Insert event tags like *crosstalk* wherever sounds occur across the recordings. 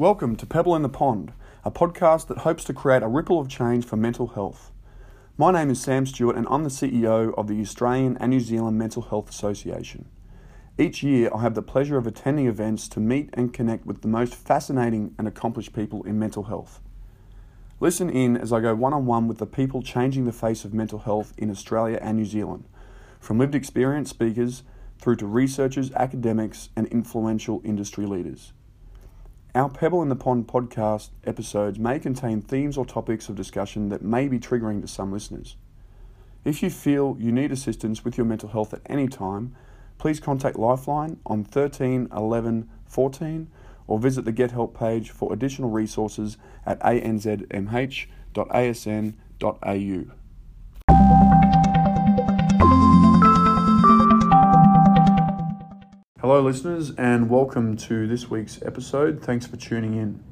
Welcome to Pebble in the Pond, a podcast that hopes to create a ripple of change for mental health. My name is Sam Stewart, and I'm the CEO of the Australian and New Zealand Mental Health Association. Each year, I have the pleasure of attending events to meet and connect with the most fascinating and accomplished people in mental health. Listen in as I go one on one with the people changing the face of mental health in Australia and New Zealand, from lived experience speakers through to researchers, academics, and influential industry leaders. Our Pebble in the Pond podcast episodes may contain themes or topics of discussion that may be triggering to some listeners. If you feel you need assistance with your mental health at any time, please contact Lifeline on 13 11 14 or visit the Get Help page for additional resources at anzmh.asn.au. Hello, listeners, and welcome to this week's episode. Thanks for tuning in.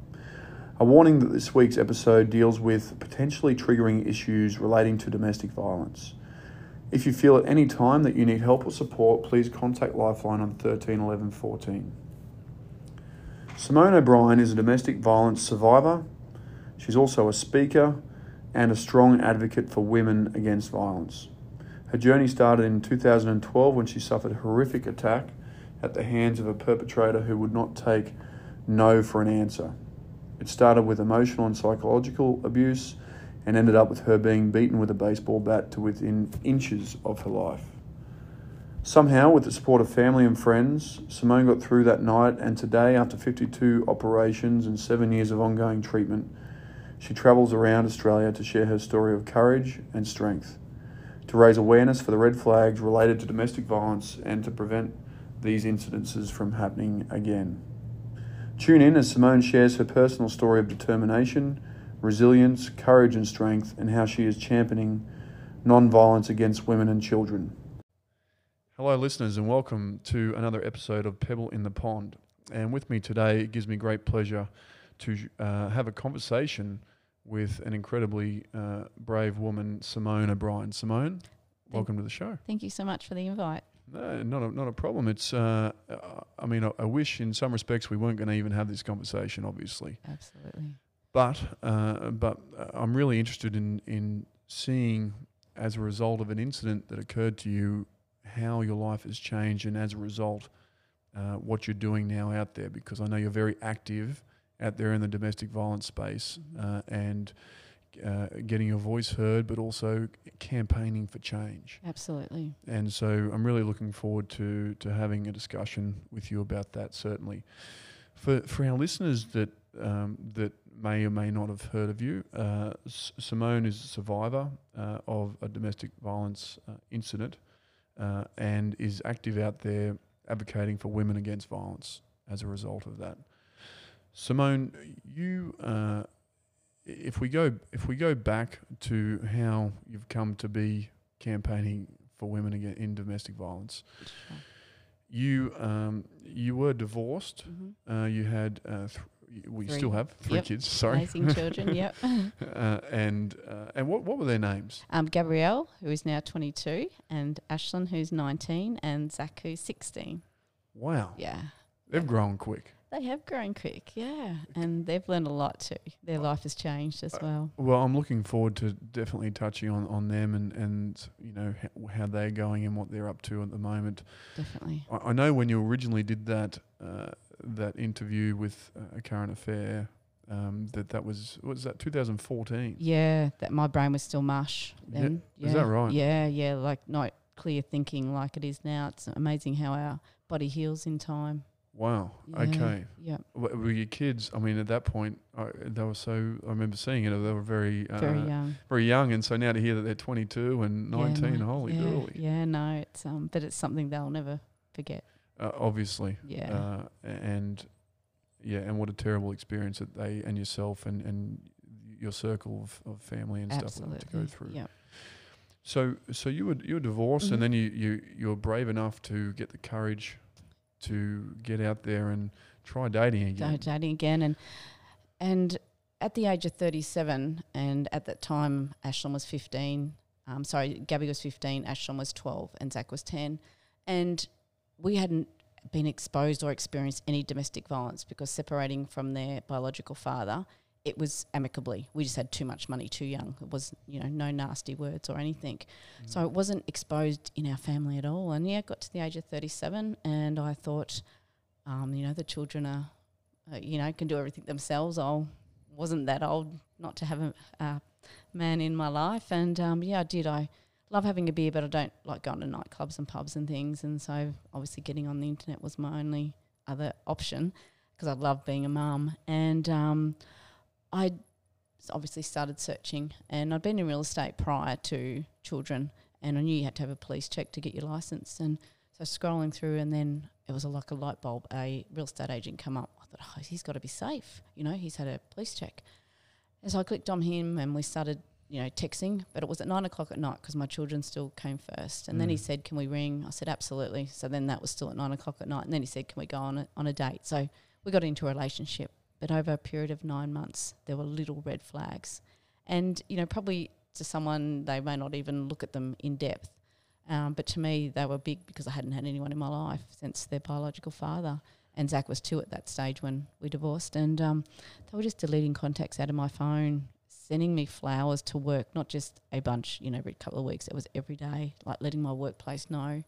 A warning that this week's episode deals with potentially triggering issues relating to domestic violence. If you feel at any time that you need help or support, please contact Lifeline on 13 11 14. Simone O'Brien is a domestic violence survivor. She's also a speaker and a strong advocate for women against violence. Her journey started in 2012 when she suffered a horrific attack at the hands of a perpetrator who would not take no for an answer. It started with emotional and psychological abuse and ended up with her being beaten with a baseball bat to within inches of her life. Somehow, with the support of family and friends, Simone got through that night, and today, after 52 operations and seven years of ongoing treatment, she travels around Australia to share her story of courage and strength, to raise awareness for the red flags related to domestic violence, and to prevent these incidences from happening again. Tune in as Simone shares her personal story of determination, resilience, courage, and strength, and how she is championing non violence against women and children. Hello, listeners, and welcome to another episode of Pebble in the Pond. And with me today, it gives me great pleasure to uh, have a conversation with an incredibly uh, brave woman, Simone O'Brien. Simone, welcome to the show. Thank you so much for the invite. No, not a, not a problem. It's, uh, I mean, I, I, wish in some respects we weren't going to even have this conversation, obviously. Absolutely. But, uh, but uh, I'm really interested in, in seeing, as a result of an incident that occurred to you, how your life has changed, and as a result, uh, what you're doing now out there. Because I know you're very active out there in the domestic violence space, uh, and uh, getting your voice heard, but also campaigning for change. Absolutely. And so I'm really looking forward to to having a discussion with you about that. Certainly, for for our listeners that um, that may or may not have heard of you, uh, S- Simone is a survivor uh, of a domestic violence uh, incident uh, and is active out there advocating for women against violence as a result of that. Simone, you uh, if we go if we go back to how you've come to be campaigning for women again in domestic violence, Sure. you um, you were divorced. Mhm. Uh, you had uh, th- we Three. still have three Yep. kids. Sorry, Amazing children. *laughs* Yep. uh, and uh, and what what were their names? Um, Gabrielle, who is now 22, and Ashlyn, who's 19, and Zach, who's 16. Wow, Yeah. they've grown quick. They have grown quick. Yeah. And they've learned a lot too. Their life has changed as Uh, well. Well, I'm looking forward to definitely touching on, on them and, and you know how, how they're going and what they're up to at the moment. Definitely. I, I know when you originally did that uh, that interview with uh, a current affair um, that that was was that 2014. Yeah. That my brain was still mush Yeah, then. is that right? Yeah. Yeah. Like not clear thinking like it is now. It's amazing how our body heals in time. Wow. Yeah. Okay. Yeah. W- Were your kids? I mean, at that point, I, they were so. I remember seeing it. They were very, uh, Very young. very young, and so now to hear that they're 22 and 19, yeah, no, holy yeah, dooly. Yeah, no, it's um, but it's something they'll never forget. Uh, obviously. Yeah, Uh, and yeah, and what a terrible experience that they and yourself and and your circle of, of family and stuff absolutely. had to go through. Yeah, So so you were you were divorced Mhm. and then you, you you were brave enough to get the courage to get out there and try dating again. Dating again, and and at the age of thirty seven, and at that time, Ashlyn was fifteen. Um, sorry, Gabby was fifteen, Ashlyn was twelve, and Zach was ten, and we hadn't been exposed or experienced any domestic violence because separating from their biological father, it was amicably. We just had too much money too young. It was, you know, no nasty words or anything. Mm. So it wasn't exposed in our family at all. And yeah, got to the age of 37 and I thought, um, you know, the children are, uh, you know, can do everything themselves. I wasn't that old not to have a, a man in my life. And um, yeah, I did. I love having a beer, but I don't like going to nightclubs and pubs and things. And so obviously getting on the internet was my only other option because I love being a mum. And um, I obviously started searching, and I'd been in real estate prior to children, and I knew you had to have a police check to get your license. And so scrolling through, and then it was a, like a light bulb. A real estate agent come up. I thought, oh, he's got to be safe. You know, he's had a police check. And so I clicked on him, and we started you know, texting, but it was at nine o'clock at night because my children still came first. And mm. then he mm. said, "Can we ring?" I said, "Absolutely." So then that was still at nine o'clock at night. And then he said, "Can we go on a, on a date?" So we got into a relationship, but over a period of nine months, there were little red flags, and you know, probably to someone they may not even look at them in depth, um, but to me they were big because I hadn't had anyone in my life since their biological father. And Zach was two at that stage when we divorced, and um, they were just deleting contacts out of my phone, sending me flowers to work, not just a bunch, you know, every couple of weeks. It was every day, like letting my workplace know.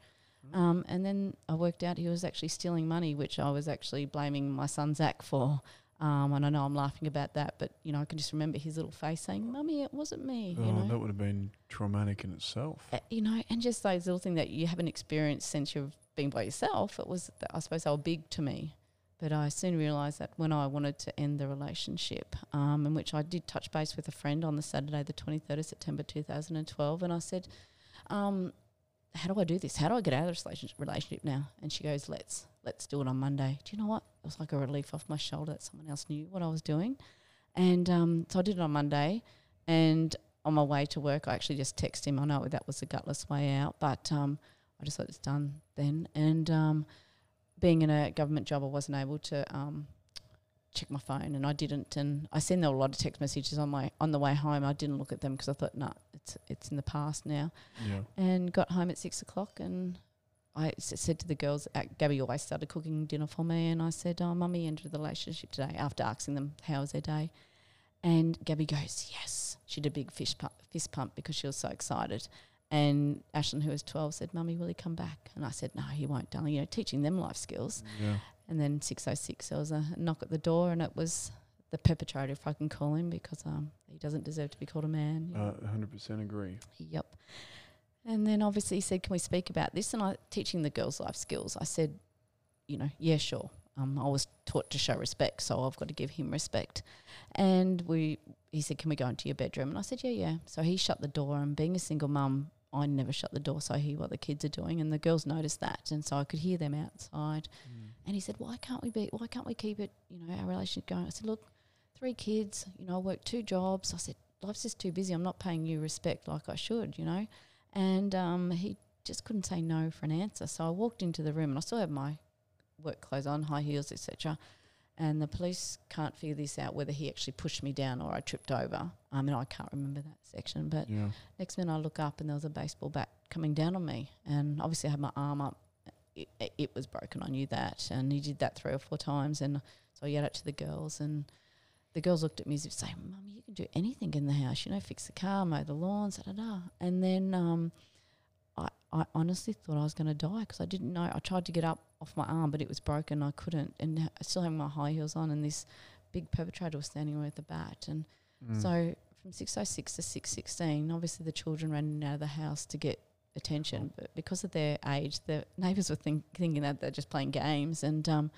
Mm. Um, and then I worked out he was actually stealing money, which I was actually blaming my son Zach for. Um, and I know I'm laughing about that, but you know I can just remember his little face saying, "Mummy, it wasn't me." Oh, you know? that would have been traumatic in itself. Uh, you know, and just those little things that you haven't experienced since you've been by yourself. It was, I suppose, they were big to me. But I soon realised that when I wanted to end the relationship, um, in which I did touch base with a friend on the Saturday, the 23rd of September 2012, and I said, um, How do I do this? How do I get out of this relationship now? And she goes, Let's, let's do it on Monday. Do you know what? It was like a relief off my shoulder that someone else knew what I was doing. And um, so I did it on Monday. And on my way to work, I actually just texted him. I know that was a gutless way out, but um, I just thought it's done then. And um, being in a government job, I wasn't able to um, check my phone, and I didn't. And I sent a lot of text messages on my on the way home. I didn't look at them because I thought, no, nah, it's it's in the past now. Yeah. And got home at six o'clock, and I said to the girls, uh, Gabby always started cooking dinner for me, and I said, "Oh, mummy ended the relationship today." After asking them how was their day, and Gabby goes, "Yes." She did a big fish pump, fist pump because she was so excited. And Ashlyn, who was 12, said, Mummy, will he come back? And I said, No, he won't, darling. You know, teaching them life skills. Yeah. And then 606, there was a knock at the door, and it was the perpetrator, if I can call him, because um, he doesn't deserve to be called a man. Uh, 100% agree. Yep. And then obviously he said, Can we speak about this? And I, teaching the girls life skills, I said, You know, yeah, sure. Um, I was taught to show respect, so I've got to give him respect. And we, he said, "Can we go into your bedroom?" And I said, "Yeah, yeah." So he shut the door, and being a single mum, I never shut the door, so I hear what the kids are doing, and the girls noticed that, and so I could hear them outside. Mm. And he said, "Why can't we be? Why can't we keep it? You know, our relationship going?" I said, "Look, three kids. You know, I work two jobs." I said, "Life's just too busy. I'm not paying you respect like I should." You know, and um, he just couldn't say no for an answer. So I walked into the room, and I still had my work clothes on, high heels, etc and the police can't figure this out whether he actually pushed me down or I tripped over. I mean, I can't remember that section, but yeah. next minute I look up and there was a baseball bat coming down on me, and obviously I had my arm up. It, it was broken. I knew that, and he did that three or four times, and so I yelled out to the girls, and the girls looked at me as if saying, "Mummy, you can do anything in the house. You know, fix the car, mow the lawns, da da da." And then um, I, I honestly thought I was going to die because I didn't know. I tried to get up off my arm, but it was broken. I couldn't, and I still having my high heels on, and this big perpetrator was standing with a bat. And mm. so from 606 to 616, obviously the children ran out of the house to get attention, but because of their age, the neighbours were think, thinking that they're just playing games. And um,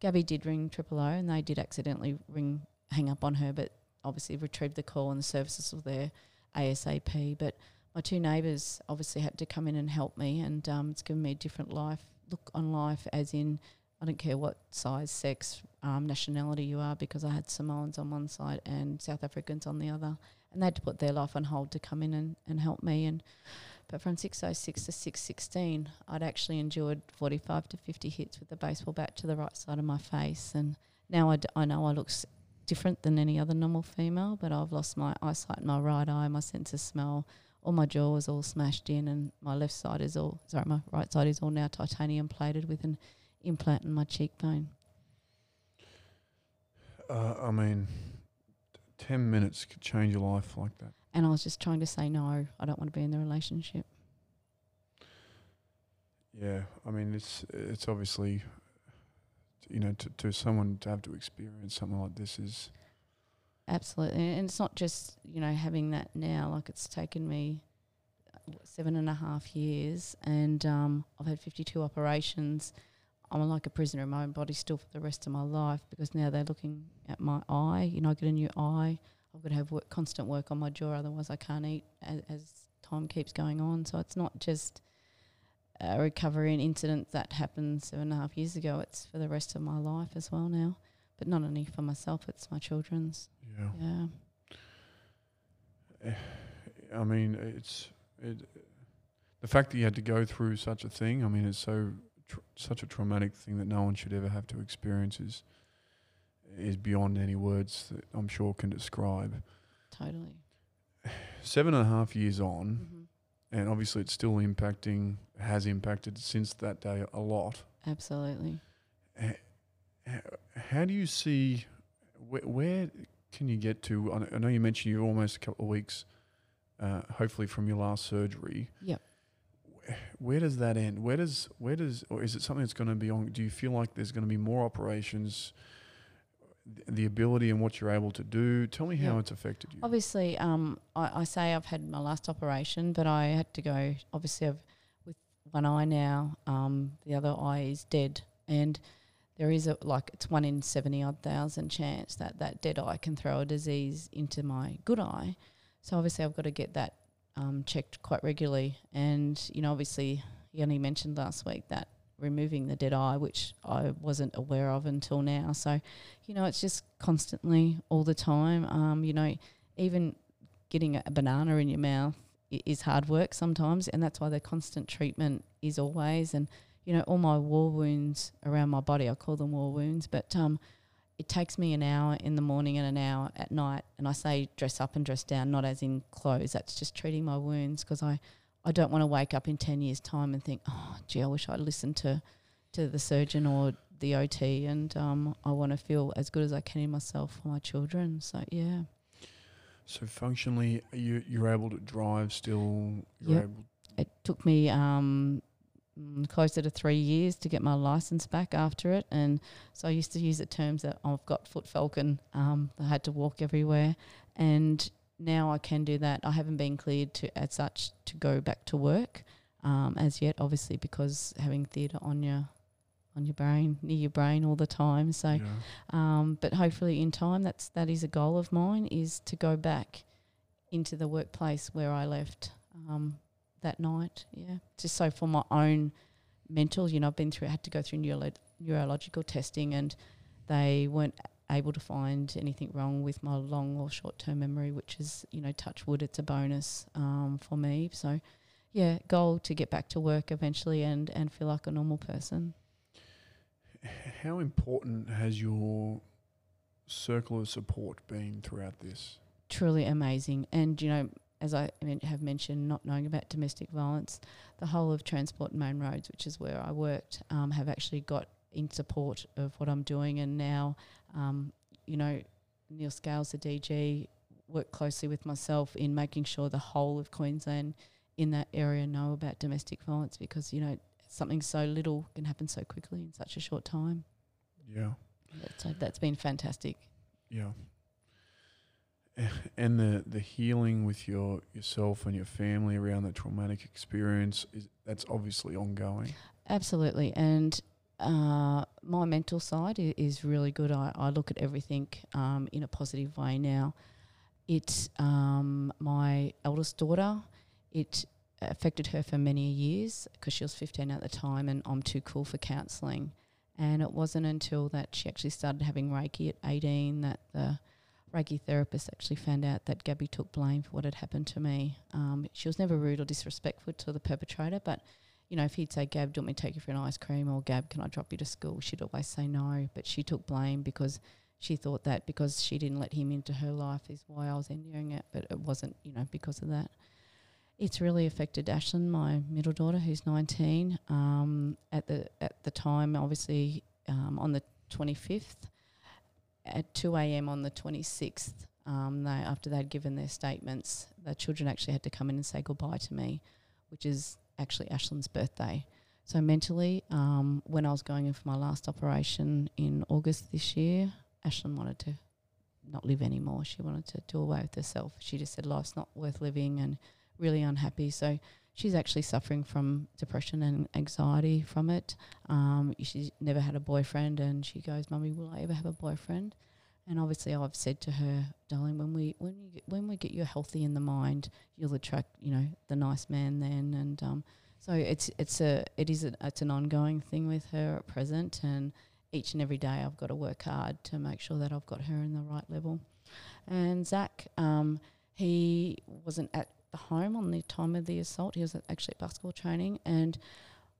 Gabby did ring Triple O, and they did accidentally ring, hang up on her, but obviously retrieved the call, and the services were there ASAP. But my two neighbours obviously had to come in and help me, and um, it's given me a different life look on life as in I don't care what size, sex, um, nationality you are, because I had Samoans on one side and South Africans on the other, and they had to put their life on hold to come in and, and help me. And but from 606 to 616, I'd actually endured 45 to 50 hits with the baseball bat to the right side of my face, and now I, d- I know I look s- different than any other normal female, but I've lost my eyesight my right eye, my sense of smell all my jaw is all smashed in, and my left side is all sorry, my right side is all now titanium plated with an implant in my cheekbone. Uh, I mean, t- 10 minutes could change your life like that. And I was just trying to say no. I don't want to be in the relationship. Yeah, I mean, it's it's obviously, you know, to, to someone to have to experience something like this is, Absolutely. And it's not just, you know, having that now. Like it's taken me seven and a half years and um, I've had 52 operations. I'm like a prisoner in my own body still for the rest of my life because now they're looking at my eye. You know, I get a new eye. I've got to have work, constant work on my jaw, otherwise I can't eat as, as time keeps going on. So it's not just a recovery and incident that happened seven and a half years ago. It's for the rest of my life as well now. But not only for myself, it's my children's. yeah. Yeah. Eh, I mean, it's it, the fact that you had to go through such a thing. I mean, it's so tr- such a traumatic thing that no one should ever have to experience is is beyond any words that I'm sure can describe. Totally. Seven and a half years on, hmm and obviously it's still impacting, has impacted since that day a lot. Absolutely. H- h- How do you see where, where can you get to? I know you mentioned you're almost a couple of weeks, uh, hopefully from your last surgery. Yep. Where does that end? Where does where does or is it something that's going to be on? Do you feel like there's going to be more operations? Th- The ability and what you're able to do. Tell me how Yep. it's affected you. Obviously, um, I, I say I've had my last operation, but I had to go. Obviously, I've with one eye now. Um, the other eye is dead, and there is a like it's one in seventy odd thousand chance that that dead eye can throw a disease into my good eye. So obviously, I've got to get that um, checked quite regularly. And you know, obviously, he only mentioned last week that removing the dead eye, which I wasn't aware of until now. So, you know, it's just constantly all the time. Um, you know, even getting a banana in your mouth is hard work sometimes, and that's why the constant treatment is always. And you know, all my war wounds around my body, I call them war wounds, but um, it takes me an hour in the morning and an hour at night. And I say dress up and dress down, not as in clothes. That's just treating my wounds because I, I don't want to wake up in ten years' time and think, oh, gee, I wish I'd listened to, to the surgeon or the OT, and um, I want to feel as good as I can in myself for my children. So yeah. So functionally, you you're able to drive still. You're Yep. it took me um, mm, closer to three years to get my license back after it. And so I used to use the terms that I've got foot falcon. Um, I had to walk everywhere. And now I can do that. I haven't been cleared to, as such, to go back to work um, as yet, obviously, because having theatre on your on your brain, near your brain all the time. So, yeah. um, but hopefully in time, that's that is a goal of mine is to go back into the workplace where I left um, that night. Yeah, just so for my own mental, you know, I've been through, I had to go through neuro- neurological testing, and they weren't able to find anything wrong with my long or short term memory, which is, you know, touch wood, it's a bonus um, for me. So, yeah, goal to get back to work eventually and and feel like a normal person. How important has your circle of support been throughout this? truly amazing. And, you know, as I have mentioned, not knowing about domestic violence, the whole of Transport and Main Roads, which is where I worked, um, have actually got in support of what I'm doing. And now, um, you know, Neil Scales, the DG, worked closely with myself in making sure the whole of Queensland in that area know about domestic violence because, you know, something so little can happen so quickly in such a short time. Yeah, So that's been fantastic. yeah. Eh, And the the healing with your yourself and your family around that traumatic experience is that's obviously ongoing. Absolutely. And uh, my mental side is really good. I, I look at everything um, in a positive way now. It, um, my eldest daughter, it affected her for many years because she was 15 at the time and I'm too cool for counselling. And it wasn't until that she actually started having Reiki at 18 that the Reiki therapist actually found out that Gabby took blame for what had happened to me. Um, she was never rude or disrespectful to the perpetrator, but you know, if he'd say, Gab, do you want me to take you for an ice cream? Or Gab, can I drop you to school? She'd always say no. But she took blame because she thought that because she didn't let him into her life is why I was enduring it. But it wasn't, you know, because of that. It's really affected Ashlyn, my middle daughter, who's 19. Um, at the at the time, obviously, um, on the 25th, at 2 a.m. on the 26th, um, they after they'd given their statements, the children actually had to come in and say goodbye to me, which is actually Ashlyn's birthday. So mentally, um, when I was going in for my last operation in August this year, Ashlyn wanted to not live anymore. She wanted to do away with herself. She just said life's not worth living and really unhappy. So she's actually suffering from depression and anxiety from it. Um, she's never had a boyfriend, and she goes, "Mummy, will I ever have a boyfriend?" And obviously, I've said to her, "Darling, when we when you get, when we get you healthy in the mind, you'll attract you know the nice man then." And um, so it's it's a it is a, it's an ongoing thing with her at present, and each and every day I've got to work hard to make sure that I've got her in the right level. And Zach, um, he wasn't at the home on the time of the assault. He was actually at basketball training, and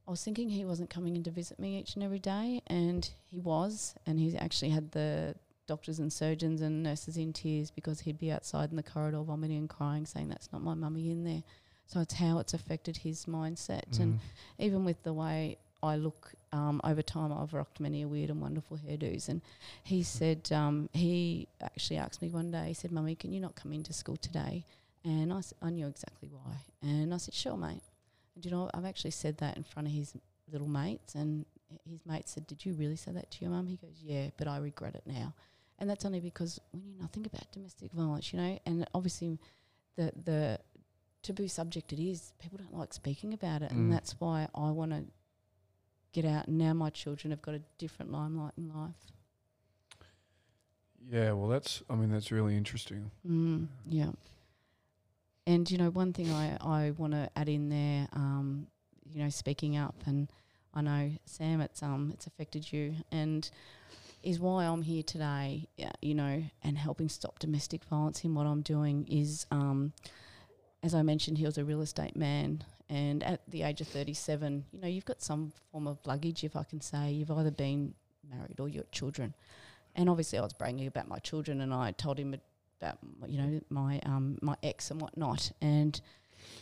I was thinking he wasn't coming in to visit me each and every day, and he was, and he actually had the doctors and surgeons and nurses in tears because he'd be outside in the corridor vomiting and crying, saying that's not my mummy in there. So it's how it's affected his mindset. Mm. And even with the way I look um, over time, I've rocked many a weird and wonderful hairdos. And he said, um, he actually asked me one day, he said, Mummy, can you not come into school today? And I, s- I knew exactly why. And I said, Sure, mate. And you know, I've actually said that in front of his little mates. And his mate said, Did you really say that to your mum? He goes, Yeah, but I regret it now. And that's only because we knew nothing about domestic violence, you know, and obviously the, the taboo subject it is, people don't like speaking about it. Mm. And that's why I want to get out. And now my children have got a different limelight in life. Yeah, well, that's. I mean, that's really interesting. Mm, yeah. And you know, one thing I I want to add in there, um, you know, speaking up, and I know Sam, it's um, it's affected you, and is why I'm here today. You know, and helping stop domestic violence in what I'm doing is, um, as I mentioned, he was a real estate man, and at the age of 37, you know, you've got some form of luggage, if I can say. You've either been married or you've got children. And obviously, I was bragging about my children, and I told him about you know my um my ex and whatnot, and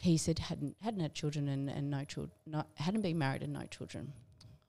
he said hadn't hadn't had children and, and no children, hadn't been married and no children.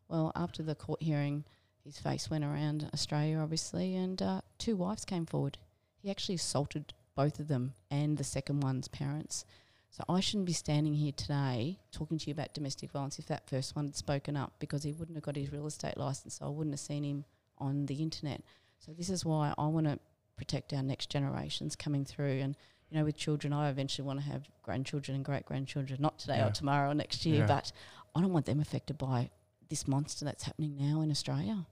Well, after the court hearing, his face went around Australia, obviously, and uh, two wives came forward. He actually assaulted both of them and the second one's parents. So I shouldn't be standing here today talking to you about domestic violence if that first one had spoken up because he wouldn't have got his real estate license. So I wouldn't have seen him on the internet. So this is why I want to protect our next generations coming through. And you know, with children, I eventually want to have grandchildren and great grandchildren, not today Yeah. or tomorrow or next year, Yeah. but I don't want them affected by this monster that's happening now in Australia.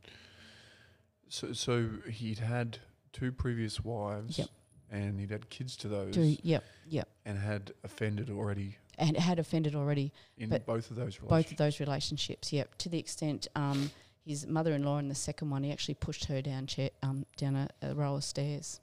So, so he'd had two previous wives, Yep. and he'd had kids to those, Do yep, yep, and had offended already and had offended already in both of those relationships. both of those relationships. Yep, to the extent um, his mother-in-law in the second one, he actually pushed her down chair, um, down a, a row of stairs.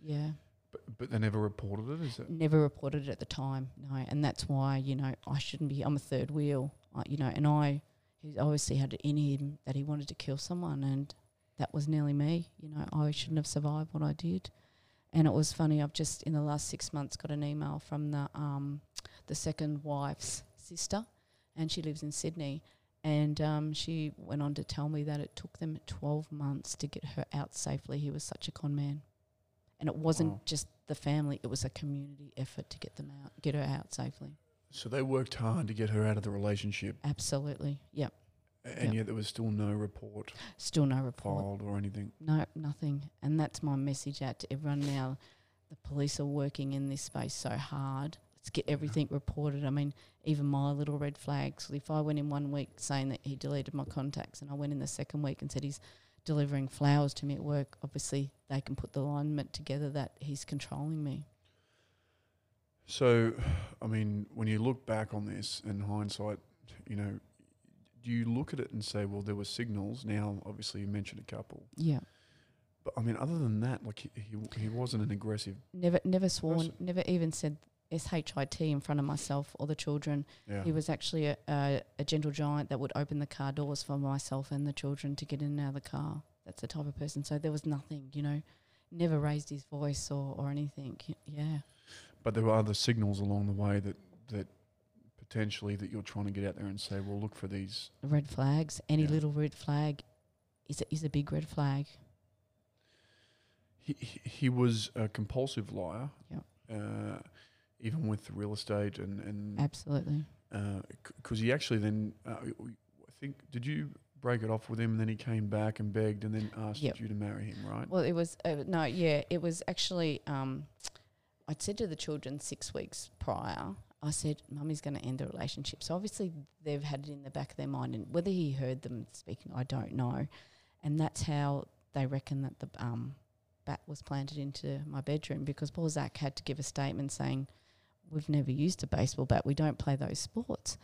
Yeah. But, but they never reported it. Is it? never reported it at the time. No, and that's why you know I shouldn't be. I'm a third wheel. I, you know, and I he obviously had it in him that he wanted to kill someone, and that was nearly me. You know, I shouldn't have survived what I did. And it was funny. I've just in the last six months got an email from the um, the second wife's sister, and she lives in Sydney. And um, she went on to tell me that it took them 12 months to get her out safely. He was such a con man. And it wasn't Wow. just the family, it was a community effort to get them out, get her out safely. So they worked hard to get her out of the relationship, Absolutely. Yep. and Yep. yet there was still no report Still no report. filed or anything. No, nothing. And that's my message out to everyone now. The police are working in this space so hard. Let's get everything reported. I mean, even my little red flags. If I went in one week saying that he deleted my contacts and I went in the second week and said he's delivering flowers to me at work, obviously they can put the alignment together that he's controlling me. So, I mean, when you look back on this in hindsight, you know, do you look at it and say, well, there were signals? Now, obviously, you mentioned a couple, Yeah. but I mean, other than that, like he he, he wasn't an aggressive. Never never sworn, Person. never even said SHIT in front of myself or the children. Yeah. He was actually a, a, a gentle giant that would open the car doors for myself and the children to get in and out of the car. That's the type of person. So there was nothing, you know, never raised his voice or, or anything. Yeah. But there were other signals along the way that that potentially that you're trying to get out there and say, well, look for these? Red flags. Any Yeah. little red flag is a, is a big red flag. He he, was a compulsive liar. Yep. Uh, even with the real estate and and Absolutely. because he actually then uh, I think did you break it off with him and then he came back and begged and then asked Yep. you to marry him, right? Well, it was uh, no, yeah, it was actually. Um, I'd said to the children six weeks prior. I said, "Mummy's going to end the relationship." So obviously they've had it in the back of their mind, and whether he heard them speaking, I don't know. And that's how they reckon that the um, bat was planted into my bedroom because poor Zach had to give a statement saying, "We've never used a baseball bat. We don't play those sports."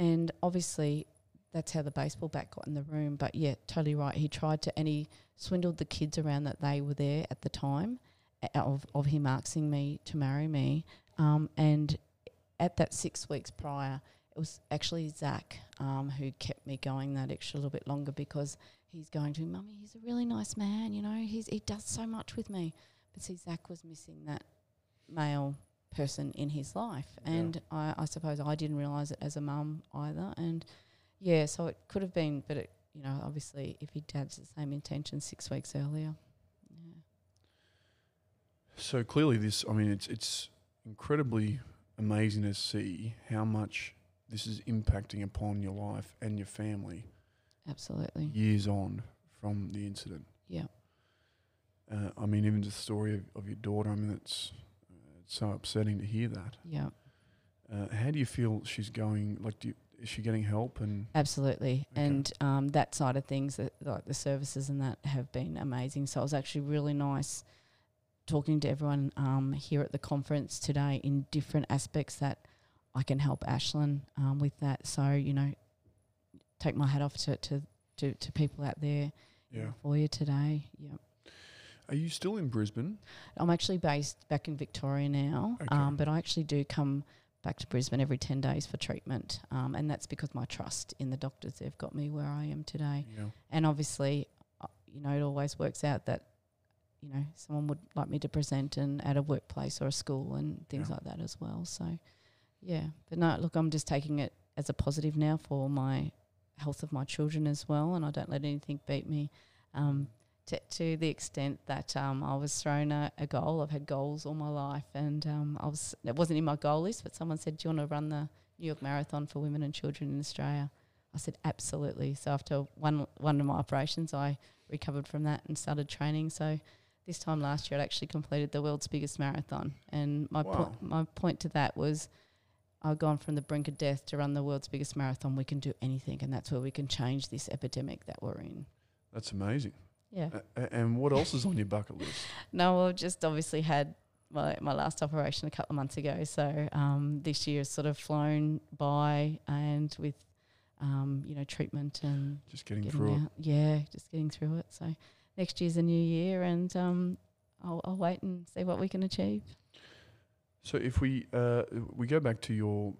And obviously, that's how the baseball bat got in the room. But yeah, totally right. He tried to, and he swindled the kids around that they were there at the time of, of him asking me to marry me. Um, and at that six weeks prior, it was actually Zach um, who kept me going that extra little bit longer because he's going to, Mummy, he's a really nice man, you know, he's, he does so much with me. But see, Zach was missing that male person in his life. Yeah. And I, I suppose I didn't realise it as a mum either. And yeah, so it could have been, but it, you know, obviously if he had the same intention six weeks earlier. So clearly, this I mean, it's it's incredibly amazing to see how much this is impacting upon your life and your family Absolutely. years on from the incident. Yeah. Uh, I mean, even the story of, of your daughter. I mean, it's, uh, it's so upsetting to hear that. Yeah. Uh, how do you feel she's going? Like, do you, is she getting help? And Absolutely. Okay. And um, that side of things, that, like the services and that, have been amazing. So it was actually really nice talking to everyone um, here at the conference today in different aspects that I can help Ashlyn um, with that. So, you know, take my hat off to, to, to, to people out there yeah, for you today. Yeah. are you still in Brisbane? I'm actually based back in Victoria now, Okay. um, but I actually do come back to Brisbane every 10 days for treatment. Um, and that's because my trust in the doctors, they've got me where I am today. Yeah, And obviously, uh, you know, it always works out that, you know, someone would like me to present and at a workplace or a school and things Yeah. like that as well. So, yeah. But no, look, I'm just taking it as a positive now for my health of my children as well. And I don't let anything beat me. Um, to, to the extent that um, I was thrown a, a goal. I've had goals all my life, and um, I was it wasn't in my goal list. But someone said, "Do you want to run the New York Marathon for women and children in Australia?" I said, "Absolutely." So after one one of my operations, I recovered from that and started training. So this time last year, I'd actually completed the world's biggest marathon, and my Wow. point my point to that was. I've gone from the brink of death to run the world's biggest marathon. We can do anything, and that's where we can change this epidemic that we're in. that's amazing. Yeah. A- and what else is on your bucket list? *laughs* No, I've just obviously had my, my last operation a couple of months ago. So um, this year has sort of flown by and with, um, you know, treatment and Just getting getting through it. Yeah, just getting through it. So next year's a new year and um, I'll, I'll wait and see what we can achieve. So if we uh, we go back to your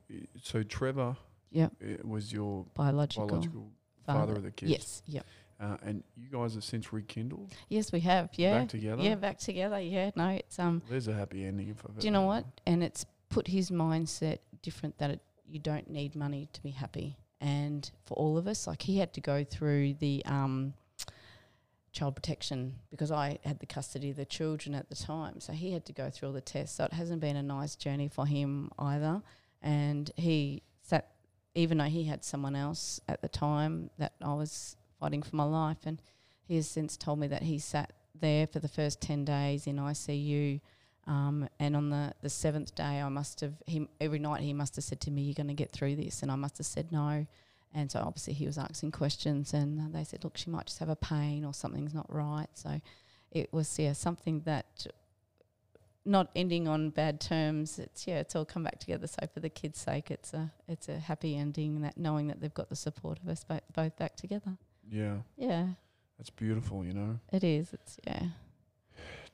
so Trevor yeah, uh, was your Biological. biological father, of the kids. Yes. Yep. Uh, and you guys have since rekindled Yes, we have. Yeah. back together. Yeah, back together. Yeah. No, it's um. There's a happy ending. If I've Do you know what? And it's put his mindset different that it, you don't need money to be happy. And for all of us, like he had to go through the um, child protection because I had the custody of the children at the time. So he had to go through all the tests. So it hasn't been a nice journey for him either. And he sat, even though he had someone else at the time that I was fighting for my life, and he has since told me that he sat there for the first 10 days in ICU. Um, and on the, the seventh day, I must have, he, every night he must have said to me, You're going to get through this. And I must have said no. And so obviously he was asking questions, and uh, they said, Look, she might just have a pain or something's not right. So it was, yeah, something that not ending on bad terms. It's, yeah, it's all come back together. So for the kids' sake, it's a, it's a happy ending, that knowing that they've got the support of us both, both back together. Yeah, Yeah, that's beautiful. You know. it is. It's, yeah.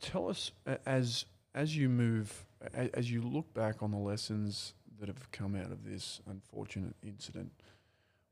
Tell us as as you move, as you look back on the lessons that have come out of this unfortunate incident.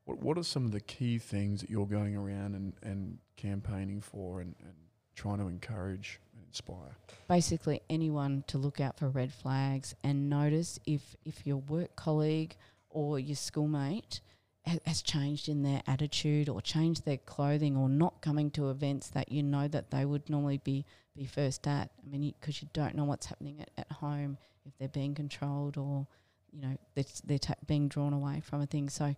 What what are some of the key things that you're going around and, and campaigning for and, and trying to encourage and inspire? basically anyone to look out for red flags and notice if if your work colleague or your schoolmate ha- has changed in their attitude or changed their clothing or not coming to events that you know that they would normally be be first at. I mean, because you, don't know what's happening at, at home if they're being controlled or you know they're, they're being drawn away from a thing. So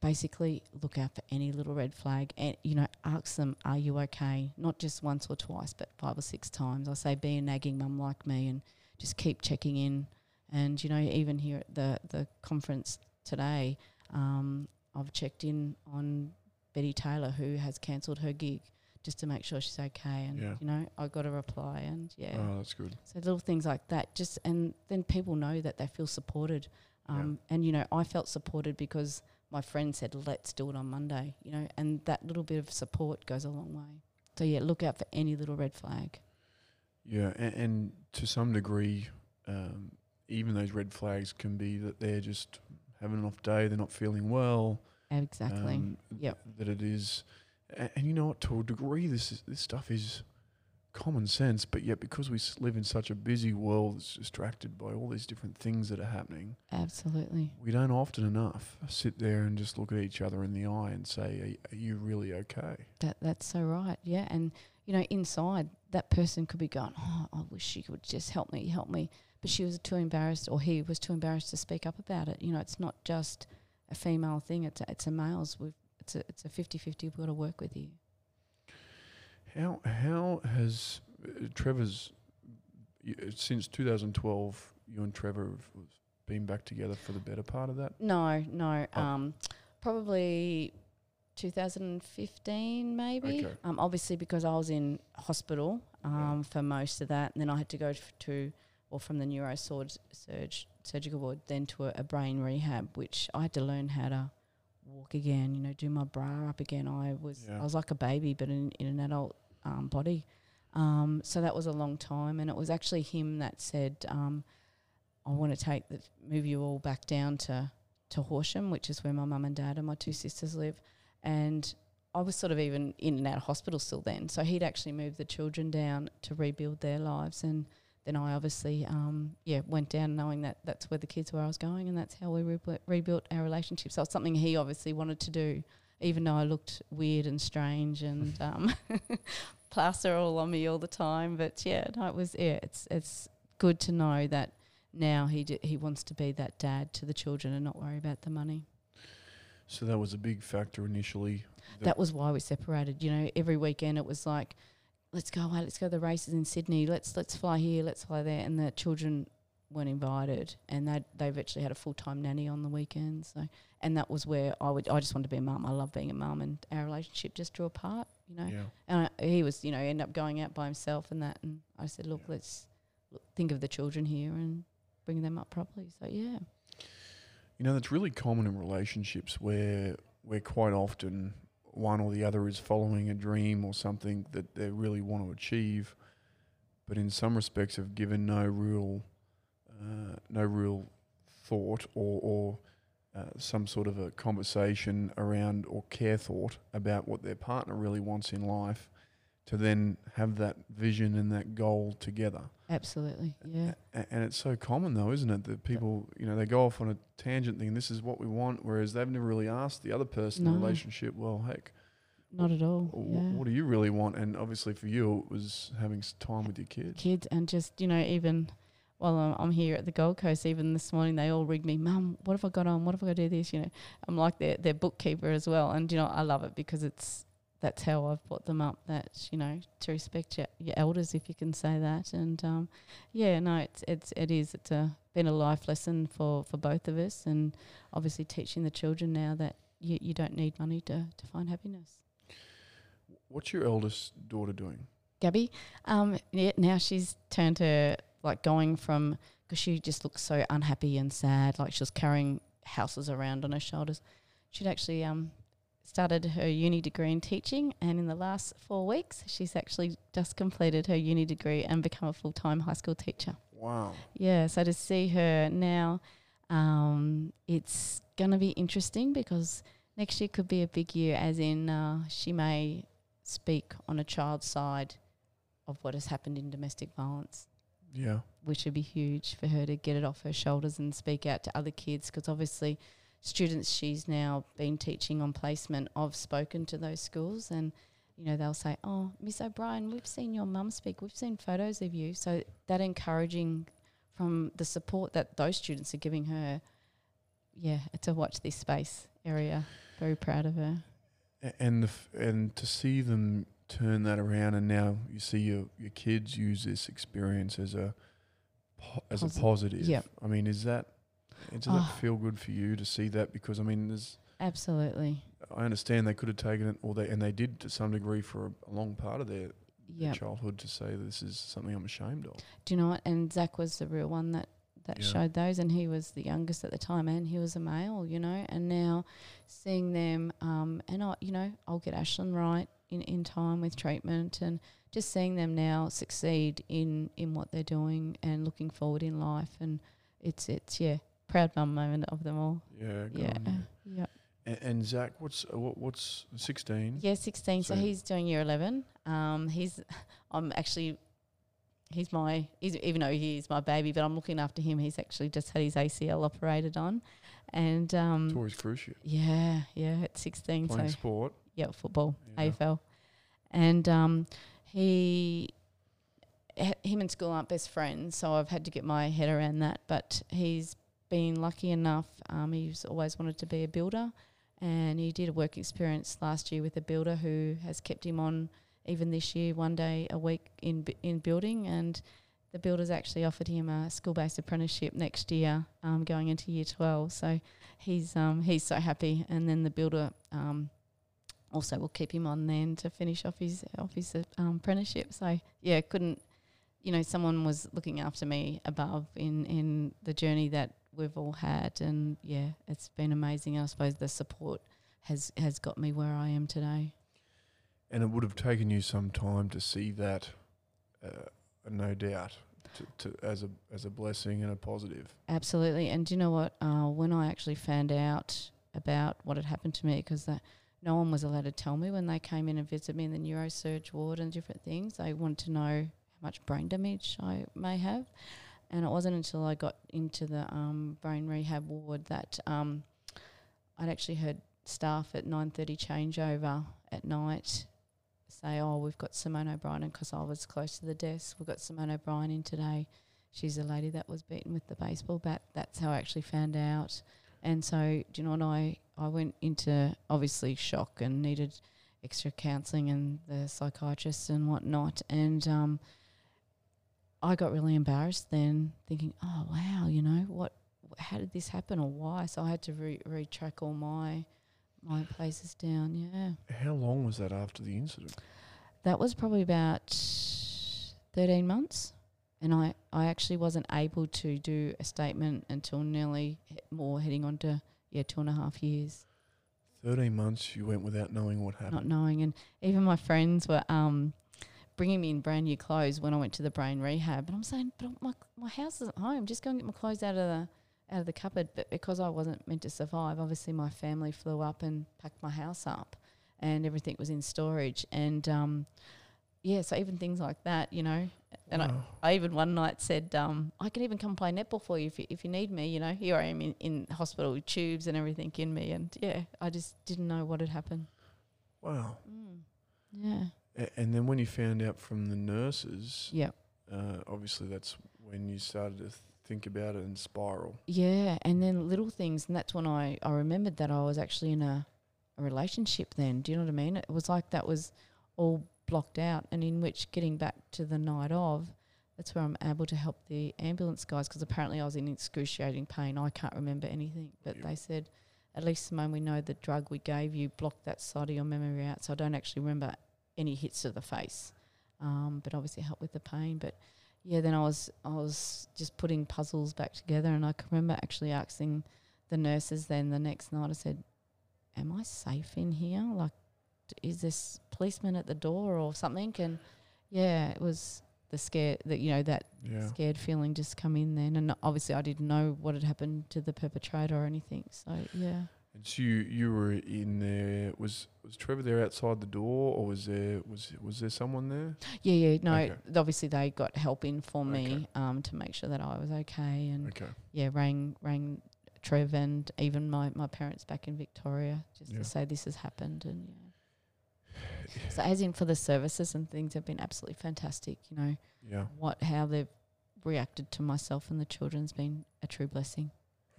basically look out for any little red flag and you know ask them are you okay not just once or twice but five or six times i say be a nagging mum like me and just keep checking in and you know even here at the the conference today um, i've checked in on betty taylor who has cancelled her gig just to make sure she's okay and Yeah. you know i got a reply and yeah Oh, that's good. so little things like that, just and then people know that they feel supported. Um, And you know, I felt supported because my friend said, "Let's do it on Monday." You know, and that little bit of support goes a long way. So yeah, look out for any little red flag. Yeah, and, and to some degree, um, even those red flags can be that they're just having an off day, they're not feeling well. Exactly. um, Yep. That it is, and, and you know what? To a degree, this is, this stuff is common sense, but yet because we live in such a busy world that's distracted by all these different things that are happening, Absolutely. we don't often enough sit there and just look at each other in the eye and say, "Are, are you really okay?" That that's so right. Yeah, and you know, inside that person could be going, "Oh, I wish she could just help me, help me," but she was too embarrassed, or he was too embarrassed to speak up about it. You know, it's not just a female thing; it's a, it's a males. We've it's a it's a 50-50. We've got to work with you. How how has uh, Trevor's uh, since 2012? You and Trevor have been back together for the better part of that. No, no, Oh. um, probably 2015 maybe. Okay. Um, obviously because I was in hospital um, for most of that, and then I had to go to or from the neuro surg, surge, surgical ward then to a, a brain rehab, which I had to learn how to walk again. You know, do my bra up again. I was Yeah. I was like a baby, but in, in an adult um, body. Um, so that was a long time, and it was actually him that said, um, "I want to take the move you all back down to to Horsham, which is where my mum and dad and my two sisters live." And I was sort of even in and out of hospital still then, so he'd actually moved the children down to rebuild their lives, and then I obviously, um, yeah, went down knowing that that's where the kids were I was going, and that's how we rebu- rebuilt our relationship. So it's something he obviously wanted to do, even though I looked weird and strange and *laughs* um, *laughs* plaster all on me all the time. But yeah, no, it was yeah, it's it's good to know that now he d- he wants to be that dad to the children and not worry about the money. So that was a big factor initially. That was why we separated. You know, every weekend it was like, let's go away, let's go to the races in Sydney, let's let's fly here, let's fly there, and the children weren't invited, and they they've actually had a full time nanny on the weekends. So, and that was where I would I just wanted to be a mum. I love being a mum, and our relationship just drew apart. You know, yeah. and I, he was you know end up going out by himself and that, and I said, look, let's look, think of the children here and bring them up properly. So yeah, You know, that's really common in relationships where where quite often one or the other is following a dream or something that they really want to achieve, but in some respects have given no real uh, no real thought or or uh, some sort of a conversation around or care thought about what their partner really wants in life to then have that vision and that goal together. absolutely, yeah. A- And it's so common though, isn't it? That people, you know, they go off on a tangent thing, this is what we want, whereas they've never really asked the other person in the relationship, well, heck, Not at all. wh- yeah. what do you really want? And obviously for you, it was having time with your kids. kids and just you know even while I'm, I'm here at the Gold Coast, even this morning they all rig me, Mum, what have I got on? What have I got to do this? You know, I'm like their their bookkeeper as well, and you know I love it because it's that's how I've brought them up. That you know to respect your, your elders, if you can say that, and um, yeah, no, it's it's it is it's a been a life lesson for for both of us, and obviously teaching the children now that you you don't need money to to find happiness. What's your eldest daughter doing? Gabby. Um, yeah, now she's turned to like going from because she just looks so unhappy and sad, like she was carrying houses around on her shoulders. She'd actually um started her uni degree in teaching, and in the last four weeks, she's actually just completed her uni degree and become a full time high school teacher. Wow. Yeah, so to see her now, um, it's going to be interesting because next year could be a big year, as in uh, she may speak on a child's side of what has happened in domestic violence Yeah. which would be huge for her to get it off her shoulders and speak out to other kids because obviously students she's now been teaching on placement I've spoken to those schools and you know they'll say oh miss o'brien we've seen your mum speak. We've seen photos of you. So that encouraging from the support that those students are giving her yeah to watch this space area. Very proud of her. And the f- and to see them turn that around, and now you see your your kids use this experience as a po- as Posi- a positive. yep. I mean, is that does Oh. that feel good for you to see that? Because I mean, there's absolutely I understand they could have taken it, or they and they did to some degree for a, a long part of their, their childhood to say this is something I'm ashamed of. Do you know what? And Zach was the real one that that Yeah. showed those, and he was the youngest at the time, and he was a male, you know. And now seeing them, um, and I, you know, I'll get Ashlyn right in in time with treatment, and just seeing them now succeed in in what they're doing and looking forward in life, and it's it's yeah, proud mum moment of them all. Yeah. good Yeah, on *laughs* yeah, And, and Zach, what's uh, what, what's sixteen? yeah. Sixteen, so, So- he's doing year eleven. Um, he's *laughs* I'm actually. He's my, he's, even though he's my baby, but I'm looking after him. He's actually just had his ACL operated on, and um, Tories cruise ship. yeah, yeah, at 16, Playing so sport. Yeah, football, Yeah. AFL, and um, he, him and school aren't best friends, so I've had to get my head around that. But he's been lucky enough. Um, he's always wanted to be a builder, and he did a work experience last year with a builder who has kept him on even this year, one day a week in in building, and the builders actually offered him a school based apprenticeship next year, um, going into year twelve. So he's um, he's so happy, and then the builder. Um, also, we'll keep him on then to finish off his off his um, apprenticeship. So yeah, couldn't you know someone was looking after me above in in the journey that we've all had, and yeah, it's been amazing. I suppose the support has has got me where I am today. And it would have taken you some time to see that, uh, no doubt, to, to, as a as a blessing and a positive. Absolutely. And do you know what? Uh, when I actually found out about what had happened to me, because no one was allowed to tell me when they came in and visited me in the neurosurge ward and different things. They wanted to know how much brain damage I may have. And it wasn't until I got into the um, brain rehab ward that um, I'd actually heard staff at 9.30 changeover at night say, oh, we've got Simone O'Brien, because I was close to the desk, we've got Simone O'Brien in today she's a lady that was beaten with the baseball bat. That's how I actually found out. And so, do you know what? I, I went into obviously shock and needed extra counselling and the psychiatrist and whatnot. And um, I got really embarrassed then, thinking, oh, wow, you know, what, how did this happen or why? So I had to re- retrack all my my places down. Yeah. How long was that after the incident? That was probably about 13 months. And I, I actually wasn't able to do a statement until nearly more heading on to, yeah, two and a half years, Thirteen months. You went without knowing what happened. not knowing. And even my friends were um, bringing me in brand new clothes when I went to the brain rehab. And I'm saying, but my, my house isn't home. Just go and get my clothes out of the out of the cupboard. But because I wasn't meant to survive, obviously my family flew up and packed my house up and everything was in storage. And um, yeah, so even things like that, you know. And I, Wow. I even one night said, um, I can even come play netball for you if you, if you need me. You know, here I am in, in hospital with tubes and everything in me. And yeah, I just didn't know what had happened. wow. Mm. Yeah. A- and then when you found out from the nurses, Yeah. uh, obviously that's when you started to th- think about it and spiral. Yeah. And then little things. And that's when I, I remembered that I was actually in a, a relationship then. Do you know what I mean? It was like that was all blocked out. And in which getting back to the night of, that's where I'm able to help the ambulance guys because apparently I was in excruciating pain. I can't remember anything. But Yeah. they said, at least, Simone, we know the drug we gave you blocked that side of your memory out. So I don't actually remember any hits to the face. Um, but obviously helped with the pain. But yeah, then I was I was just putting puzzles back together, and I can remember actually asking the nurses then the next night. I said, "Am I safe in here? Like, is this policeman at the door or something?" And yeah, it was the scare that you know that Yeah. scared feeling just come in then, and obviously I didn't know what had happened to the perpetrator or anything. So yeah, And so you you were in there. Was was Trevor there outside the door, or was there was was there someone there? Yeah, yeah. No, Okay. obviously they got help in for Okay. me um, to make sure that I was okay, and Okay. yeah, rang rang Trev and even my, my parents back in Victoria just Yeah. to say this has happened, and yeah. So as in for the services and things have been absolutely fantastic. You know Yeah. what how they've reacted to myself and the children's been a true blessing.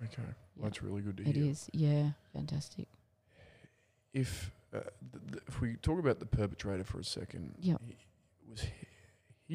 Okay. Well, that's really good to It hear. is, yeah, fantastic. If uh, th- th- if we talk about the perpetrator for a second, yeah, was he,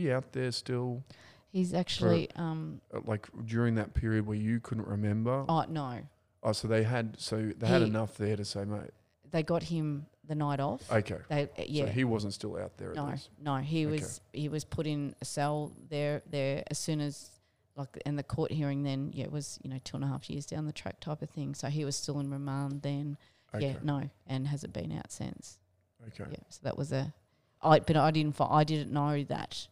he out there still, He's actually um uh, like during that period where you couldn't remember? oh no, Oh, so they had so they had enough there to say, mate. they got him the night off. Okay. They uh, yeah. So he wasn't still out there. No, no, he Okay. was he was put in a cell there there as soon as like and the court hearing then yeah it was you know two and a half years down the track type of thing. So he was still in remand then. Okay. Yeah, no, and hasn't been out since. Okay. Yeah, so that was a, I but I didn't I didn't know that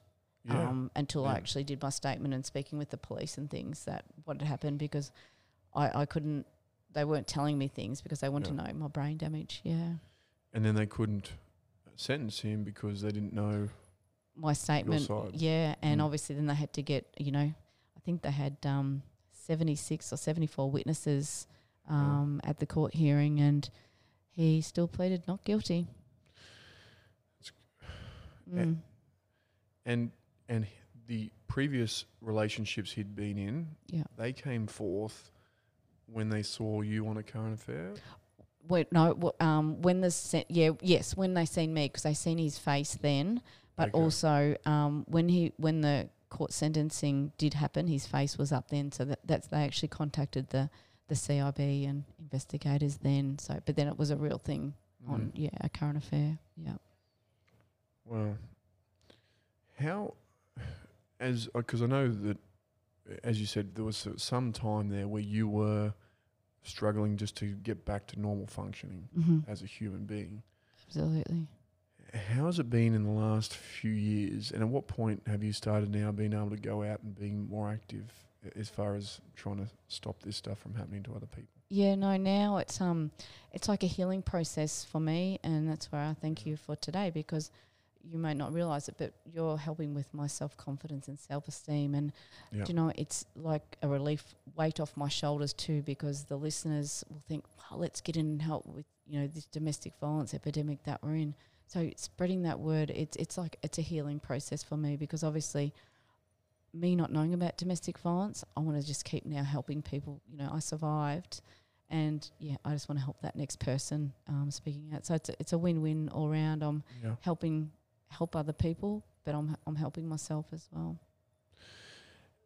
Yeah. um, until I actually did my statement and speaking with the police and things that what had happened because I I couldn't they weren't telling me things because they wanted Yeah. to know my brain damage. Yeah. And then they couldn't sentence him because they didn't know. my statement. Yeah, and Mm. obviously then they had to get, you know, I think they had um, 76 or 74 witnesses um, at the court hearing, and he still pleaded not guilty. Mm. and and the previous relationships he'd been in, Yeah. they came forth when they saw you on a current affair. When, no, um, when the sen- yeah, yes, when they seen me because they seen his face then, but Okay. also um, when he when the court sentencing did happen, his face was up then, so that that's they actually contacted the the CIB and investigators then. So, but then it was a real thing on Mm. yeah a current affair. Yeah. Well, how as because I know that as you said there was some time there where you were struggling just to get back to normal functioning Mm-hmm. as a human being. Absolutely. How has it been in the last few years, and at what point have you started now being able to go out and being more active as far as trying to stop this stuff from happening to other people? Yeah, no, now it's um it's like a healing process for me and that's where I thank you for today because you may not realize it, but you're helping with my self confidence and self esteem and Yeah. you know, it's like a relief weight off my shoulders too because the listeners will think, Wow, let's get in and help with, you know, this domestic violence epidemic that we're in. So spreading that word, it's it's like it's a healing process for me because obviously me not knowing about domestic violence, I want to just keep now helping people. You know, I survived, and yeah, I just want to help that next person um, speaking out. So it's a, it's a win win all round. I'm Yeah. helping help other people, but I'm I'm helping myself as well.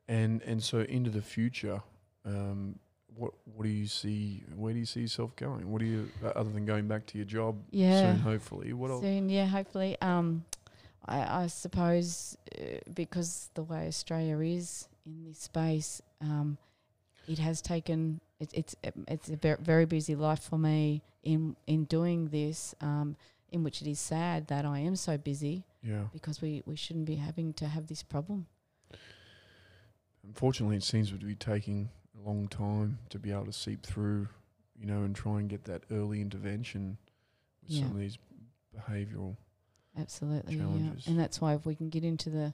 And and so into the future, um, what what do you see? Where do you see yourself going? What do you uh, other than going back to your job Yeah. soon? Hopefully, what else? Soon, yeah, hopefully. Um, I, I suppose uh, because the way Australia is in this space, um, it has taken it, it's it's a ver- very busy life for me in in doing this. Um, in which it is sad that I am so busy Yeah. because we, we shouldn't be having to have this problem. Unfortunately, it seems to be taking a long time to be able to seep through, you know, and try and get that early intervention with Yeah. some of these behavioural. Absolutely, Challenges. yeah. And that's why if we can get into the,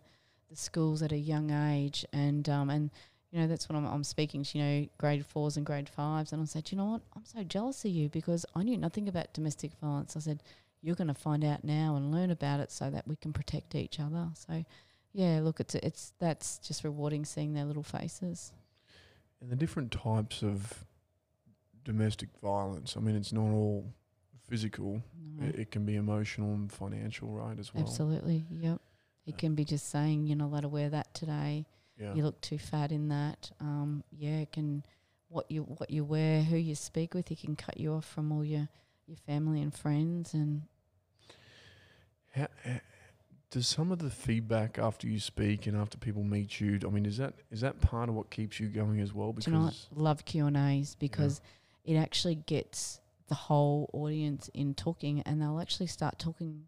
the schools at a young age, and um, and you know that's what I'm, I'm speaking to, you know, grade fours and grade fives, and I said, you know what, I'm so jealous of you because I knew nothing about domestic violence. I said, you're going to find out now and learn about it so that we can protect each other. So, yeah, look, it's it's that's just rewarding seeing their little faces. And the different types of domestic violence. I mean, it's not all physical. No. It, it can be emotional and financial, right, as well. Absolutely, yep. It can be just saying you're not allowed to wear that today. Yeah. you look too fat in that. Um, yeah, it can what you what you wear, who you speak with, it can cut you off from all your your family and friends. And How, does some of the feedback after you speak and after people meet you, I mean, is that is that part of what keeps you going as well? do you know? Love Q and A's because it actually gets the whole audience in talking, and they'll actually start talking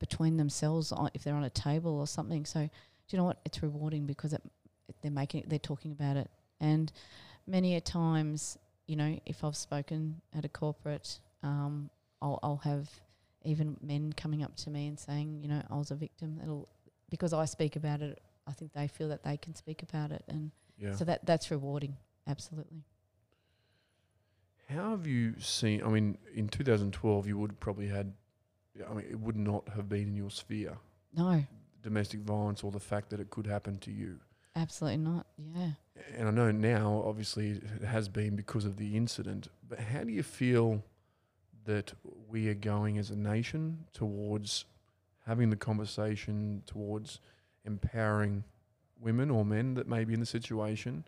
between themselves on, if they're on a table or something. So, do you know what? It's rewarding because it, it they're making they're talking about it, and many a times you know, if I've spoken at a corporate, um, I'll, I'll have even men coming up to me and saying, you know, I was a victim. It'll because I speak about it. I think they feel that they can speak about it, and Yeah. so that that's rewarding. Absolutely. How have you seen? I mean, in 2012, you would probably had. I mean, it would not have been in your sphere No, domestic violence or the fact that it could happen to you. absolutely not. Yeah. And I know now, obviously, it has been because of the incident. But how do you feel that we are going as a nation towards having the conversation, towards empowering women or men that may be in the situation?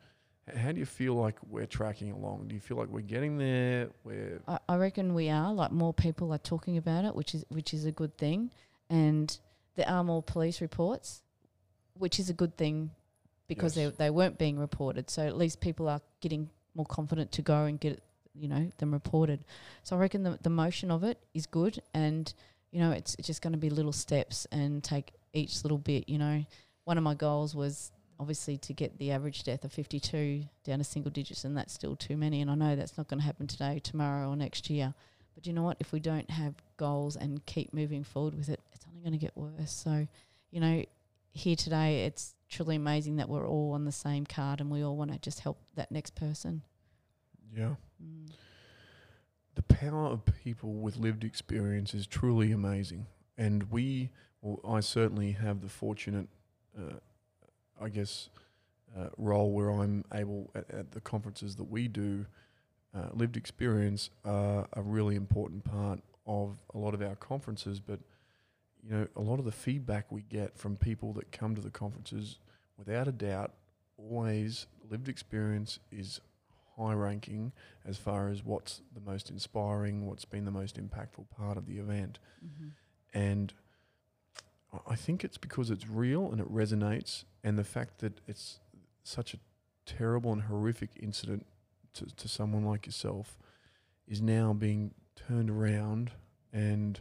How do you feel like we're tracking along? Do you feel like we're getting there? We're I, I reckon we are like more people are talking about it, which is which is a good thing, and there are more police reports, which is a good thing because Yes. they they weren't being reported. So at least people are getting more confident to go and get it, you know them reported. So I reckon the the motion of it is good, and you know it's, it's just going to be little steps and take each little bit. You know, one of my goals was obviously to get the average death of 52 down to single digits, and that's still too many. And I know that's not going to happen today, tomorrow, or next year. But you know what? If we don't have goals and keep moving forward with it, it's only going to get worse. So, you know, here today, it's truly amazing that we're all on the same card and we all want to just help that next person. yeah. The power of people with lived experience is truly amazing. And we, well, I certainly have the fortunate, uh, I guess, uh, role where I'm able at, at the conferences that we do. Uh, lived experience are a really important part of a lot of our conferences, but you know, a lot of the feedback we get from people that come to the conferences, without a doubt, always lived experience is high ranking as far as what's the most inspiring, what's been the most impactful part of the event. hmm And I- I think it's because it's real and it resonates, and the fact that it's such a terrible and horrific incident to, to someone like yourself is now being turned around and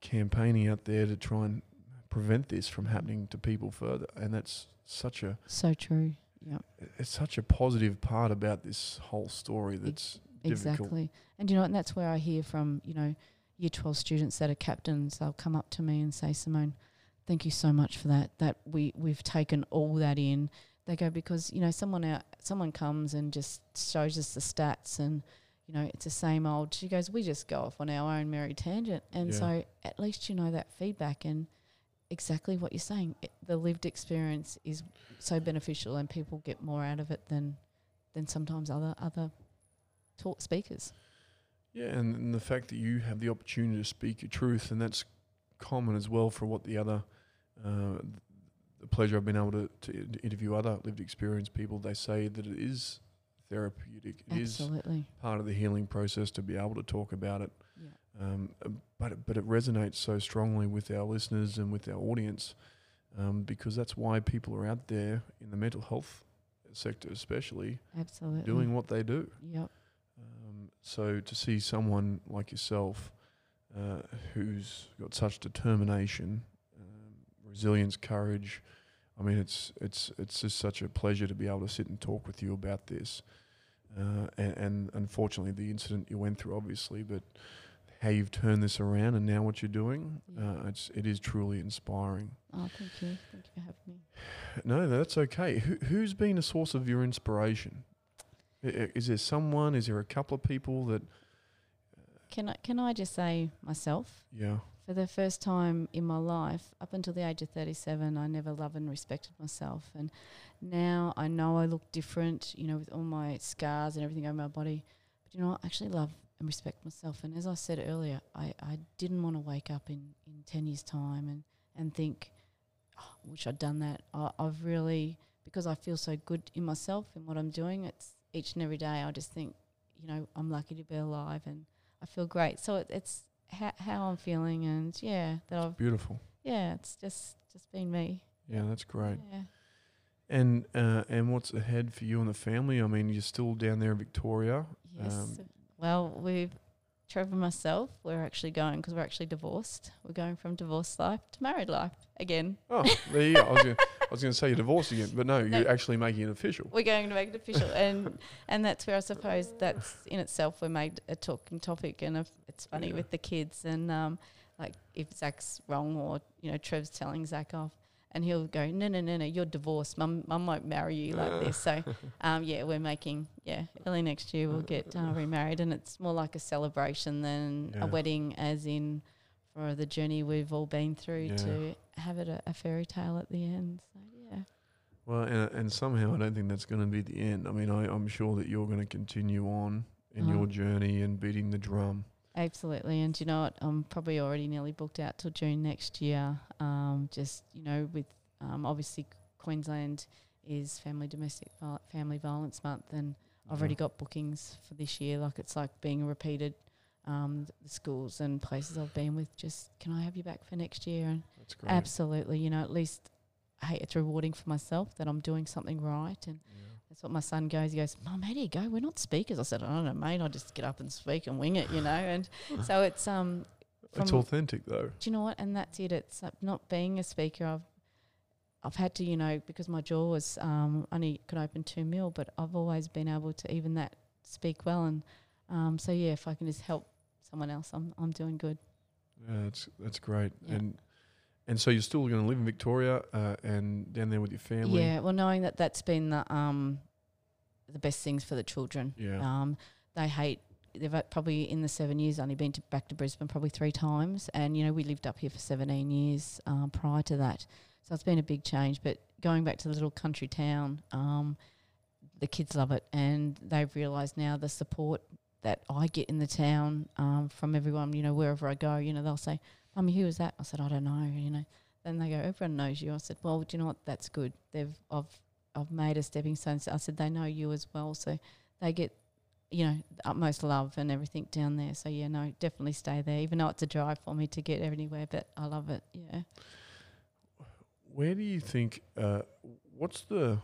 campaigning out there to try and prevent this from happening to people further. And that's such a So true. Yep. it's such a positive part about this whole story that's difficult. Exactly. And you know, and that's where I hear from, you know, year 12 students that are captains, they'll come up to me and say, Simone, thank you so much for that. That we, we've taken all that in. They go, because, you know, someone out, someone comes and just shows us the stats and, you know, it's the same old. She goes, we just go off on our own merry tangent. And Yeah. so at least you know that feedback and exactly what you're saying. It, the lived experience is so beneficial and people get more out of it than, than sometimes other, other talk speakers. Yeah, and, and the fact that you have the opportunity to speak your truth, and that's common as well for what the other, uh, the pleasure I've been able to, to interview other lived experience people. They say that it is therapeutic. It is Absolutely. part of the healing process to be able to talk about it. Um, but it- but it resonates so strongly with our listeners and with our audience, um, because that's why people are out there in the mental health sector, especially Absolutely. doing what they do. Yep. Um, so to see someone like yourself, uh, who's got such determination, um, resilience, courage, I mean, it's it's it's just such a pleasure to be able to sit and talk with you about this. Uh, and, and unfortunately, the incident you went through, obviously, but how you've turned this around and now what you're doing, Yeah. uh, it's it is truly inspiring. Oh, thank you. Thank you for having me. *sighs* No, that's okay. Who, who's been a source of your inspiration? Is there someone? Is there a couple of people that? Can I can I just say myself? Yeah. For the first time in my life, up until the age of 37, I never loved and respected myself. And now I know I look different, you know, with all my scars and everything over my body. But, you know, I actually love and respect myself. And as I said earlier, I, I didn't want to wake up in, in 10 years' time and, and think, oh, I wish I'd done that. I, I've really, because I feel so good in myself and what I'm doing, it's each and every day I just think, you know, I'm lucky to be alive and I feel great. So it, it's how, how I'm feeling, and yeah, that I've Beautiful. yeah, it's just just been me. Yeah, that's great. Yeah. And uh, and what's ahead for you and the family? I mean, you're still down there in Victoria. Yes. Um, well, we've Trevor and myself, we're actually going because we're actually divorced. We're going from divorced life to married life again. Oh, there you go. I was gonna, I was going to say you're divorced again, but no, No. you're actually making it official. We're going to make it official, and and that's where I suppose that's in itself we made a talking topic, and if it's funny Yeah. with the kids, and um, like if Zach's wrong or you know Trev's telling Zach off, and he'll go, no, no, no, no, you're divorced. Mum, mum won't marry you like this. So, um, yeah, we're making yeah early next year we'll get uh, *laughs* remarried, and it's more like a celebration than Yeah. a wedding, as in for the journey we've all been through Yeah. to have it a, a fairy tale at the end. So yeah. Well, and, and somehow I don't think that's going to be the end. I mean, I, I'm sure that you're going to continue on in your Uh-huh. journey and beating the drum. Absolutely, and you know what? I'm probably already nearly booked out till June next year. Um, just you know, with um, obviously Queensland is Family Domestic Viol- Family Violence Month, and I've already got bookings for this year. Like it's like being repeated. Um, the schools and places I've been with, just can I have you back for next year? And That's great. absolutely, you know, at least hey, it's rewarding for myself that I'm doing something right, and Yeah. That's what my son goes. He goes, Mum, how do you go? We're not speakers. I said, I don't know, mate. I just get up and speak and wing it, you know. And so it's um, It's authentic, though. do you know what? And that's it. It's uh, not being a speaker. I've I've had to, you know, because my jaw was um, only could open two mil, but I've always been able to even that speak well. And um, so yeah, if I can just help someone else, I'm I'm doing good. Yeah, that's that's great. Yeah. And and so you're still going to live in Victoria uh, and down there with your family. Yeah. Well, knowing that that's been the um, the best things for the children. Yeah. Um, they hate. They've probably in the seven years only been to back to Brisbane probably three times, and you know we lived up here for seventeen years um, prior to that, so it's been a big change. But going back to the little country town, um, the kids love it, and they've realised now the support that I get in the town um, from everyone. You know wherever I go, you know they'll say, "Mummy, who was that?" I said, "I don't know." You know, then they go, "Everyone knows you." I said, "Well, do you know what? That's good. They've I've I've made a stepping stone." So I said, "They know you as well, so they get." you know, the utmost love and everything down there. So yeah, no, definitely stay there. Even though it's a drive for me to get anywhere, but I love it. Yeah. Where do you think? Uh, what's the?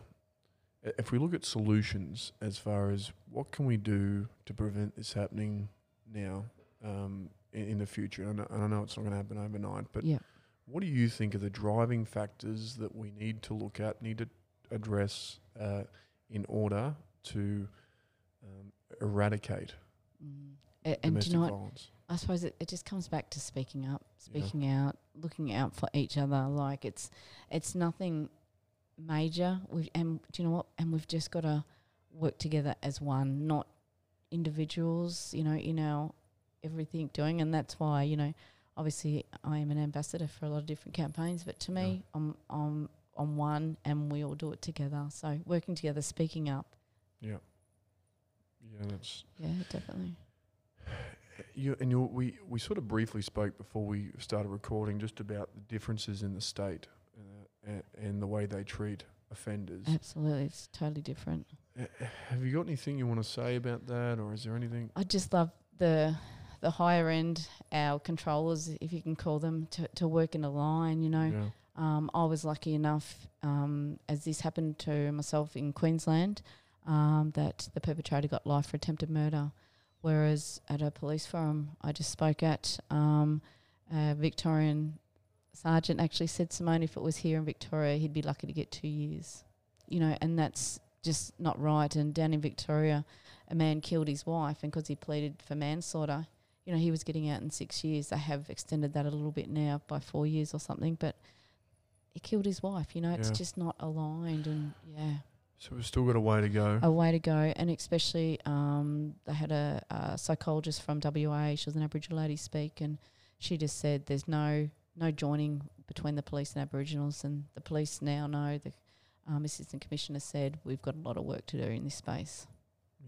If we look at solutions as far as what can we do to prevent this happening now um, in, in the future? And I, know, and I know it's not going to happen overnight, but Yeah. what do you think are the driving factors that we need to look at, need to address uh, in order to um, eradicate Mm. A- And, do domestic violence? I suppose it, it just comes back to speaking up, Yeah. speaking out, looking out for each other. Like it's it's nothing major. We and do you know what? And we've just got to work together as one, not individuals. You know, in our everything doing, and that's why you know, obviously, I am an ambassador for a lot of different campaigns. But to me, I'm I'm on one, and we all do it together. So working together, speaking up. Yeah. Yeah, that's Yeah, definitely. You and you, we we sort of briefly spoke before we started recording just about the differences in the state uh, and, and the way they treat offenders. Absolutely, it's totally different. Uh, Have you got anything you want to say about that, or is there anything? I just love the the higher end, our controllers, if you can call them, to, to work in a line. You know, Yeah, um, I was lucky enough, um, as this happened to myself in Queensland, um, that the perpetrator got life for attempted murder. Whereas at a police forum I just spoke at, um, a Victorian sergeant actually said, Simone, if it was here in Victoria, he'd be lucky to get two years. You know, and that's just not right. And down in Victoria, a man killed his wife, and because he pleaded for manslaughter, you know, he was getting out in six years. They have extended that a little bit now by four years or something, but he killed his wife. You know, it's Yeah. just not aligned, and yeah, so we've still got a way to go. a way to go. And especially, um, they had a, a psychologist from WA. She was an Aboriginal lady speak, and she just said there's no no joining between the police and Aboriginals, and the police now know. The um, assistant commissioner said we've got a lot of work to do in this space,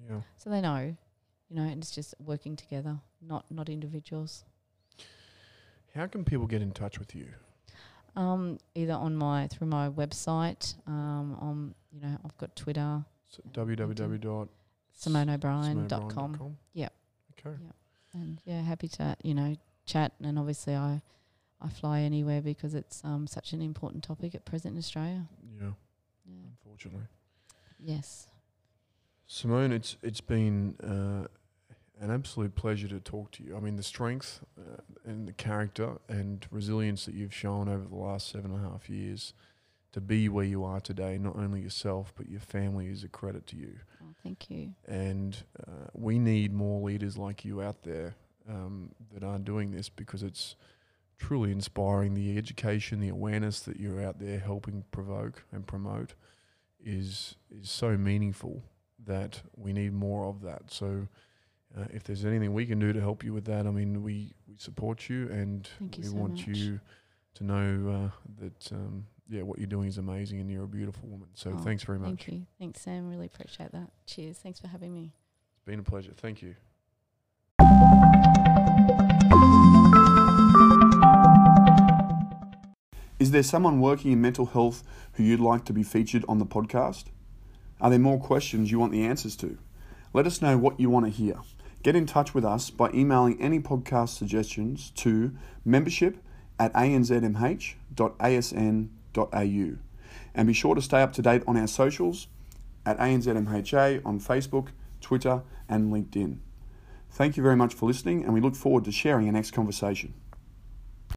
Yeah. so they know. You know, and it's just working together, not not individuals. How can people get in touch with you? Um, either on my through my website, um, on you know I've got Twitter, So www. SimoneO'Brien.com. Yep. Okay. and yeah, happy to you know chat. And obviously, I I fly anywhere because it's um such an important topic at present in Australia. Yeah. Yeah. Unfortunately. Yes. Simone, it's it's been uh, an absolute pleasure to talk to you. I mean, the strength uh, and the character and resilience that you've shown over the last seven and a half years to be where you are today, not only yourself, but your family is a credit to you. Oh, thank you. And uh, we need more leaders like you out there um, that are doing this because it's truly inspiring. The education, the awareness that you're out there helping provoke and promote is is so meaningful that we need more of that. So, uh, if there's anything we can do to help you with that, I mean, we, we support you and Thank you we so want much. you to know uh, that um, yeah, what you're doing is amazing and you're a beautiful woman. So, Oh, thanks very much. Thank you. Thanks, Sam. Really appreciate that. Cheers. Thanks for having me. It's been a pleasure. Thank you. Is there someone working in mental health who you'd like to be featured on the podcast? Are there more questions you want the answers to? Let us know what you want to hear. Get in touch with us by emailing any podcast suggestions to membership at anzmh.asn.au. And be sure to stay up to date on our socials at ANZMHA on Facebook, Twitter, and LinkedIn. Thank you very much for listening, and we look forward to sharing our next conversation.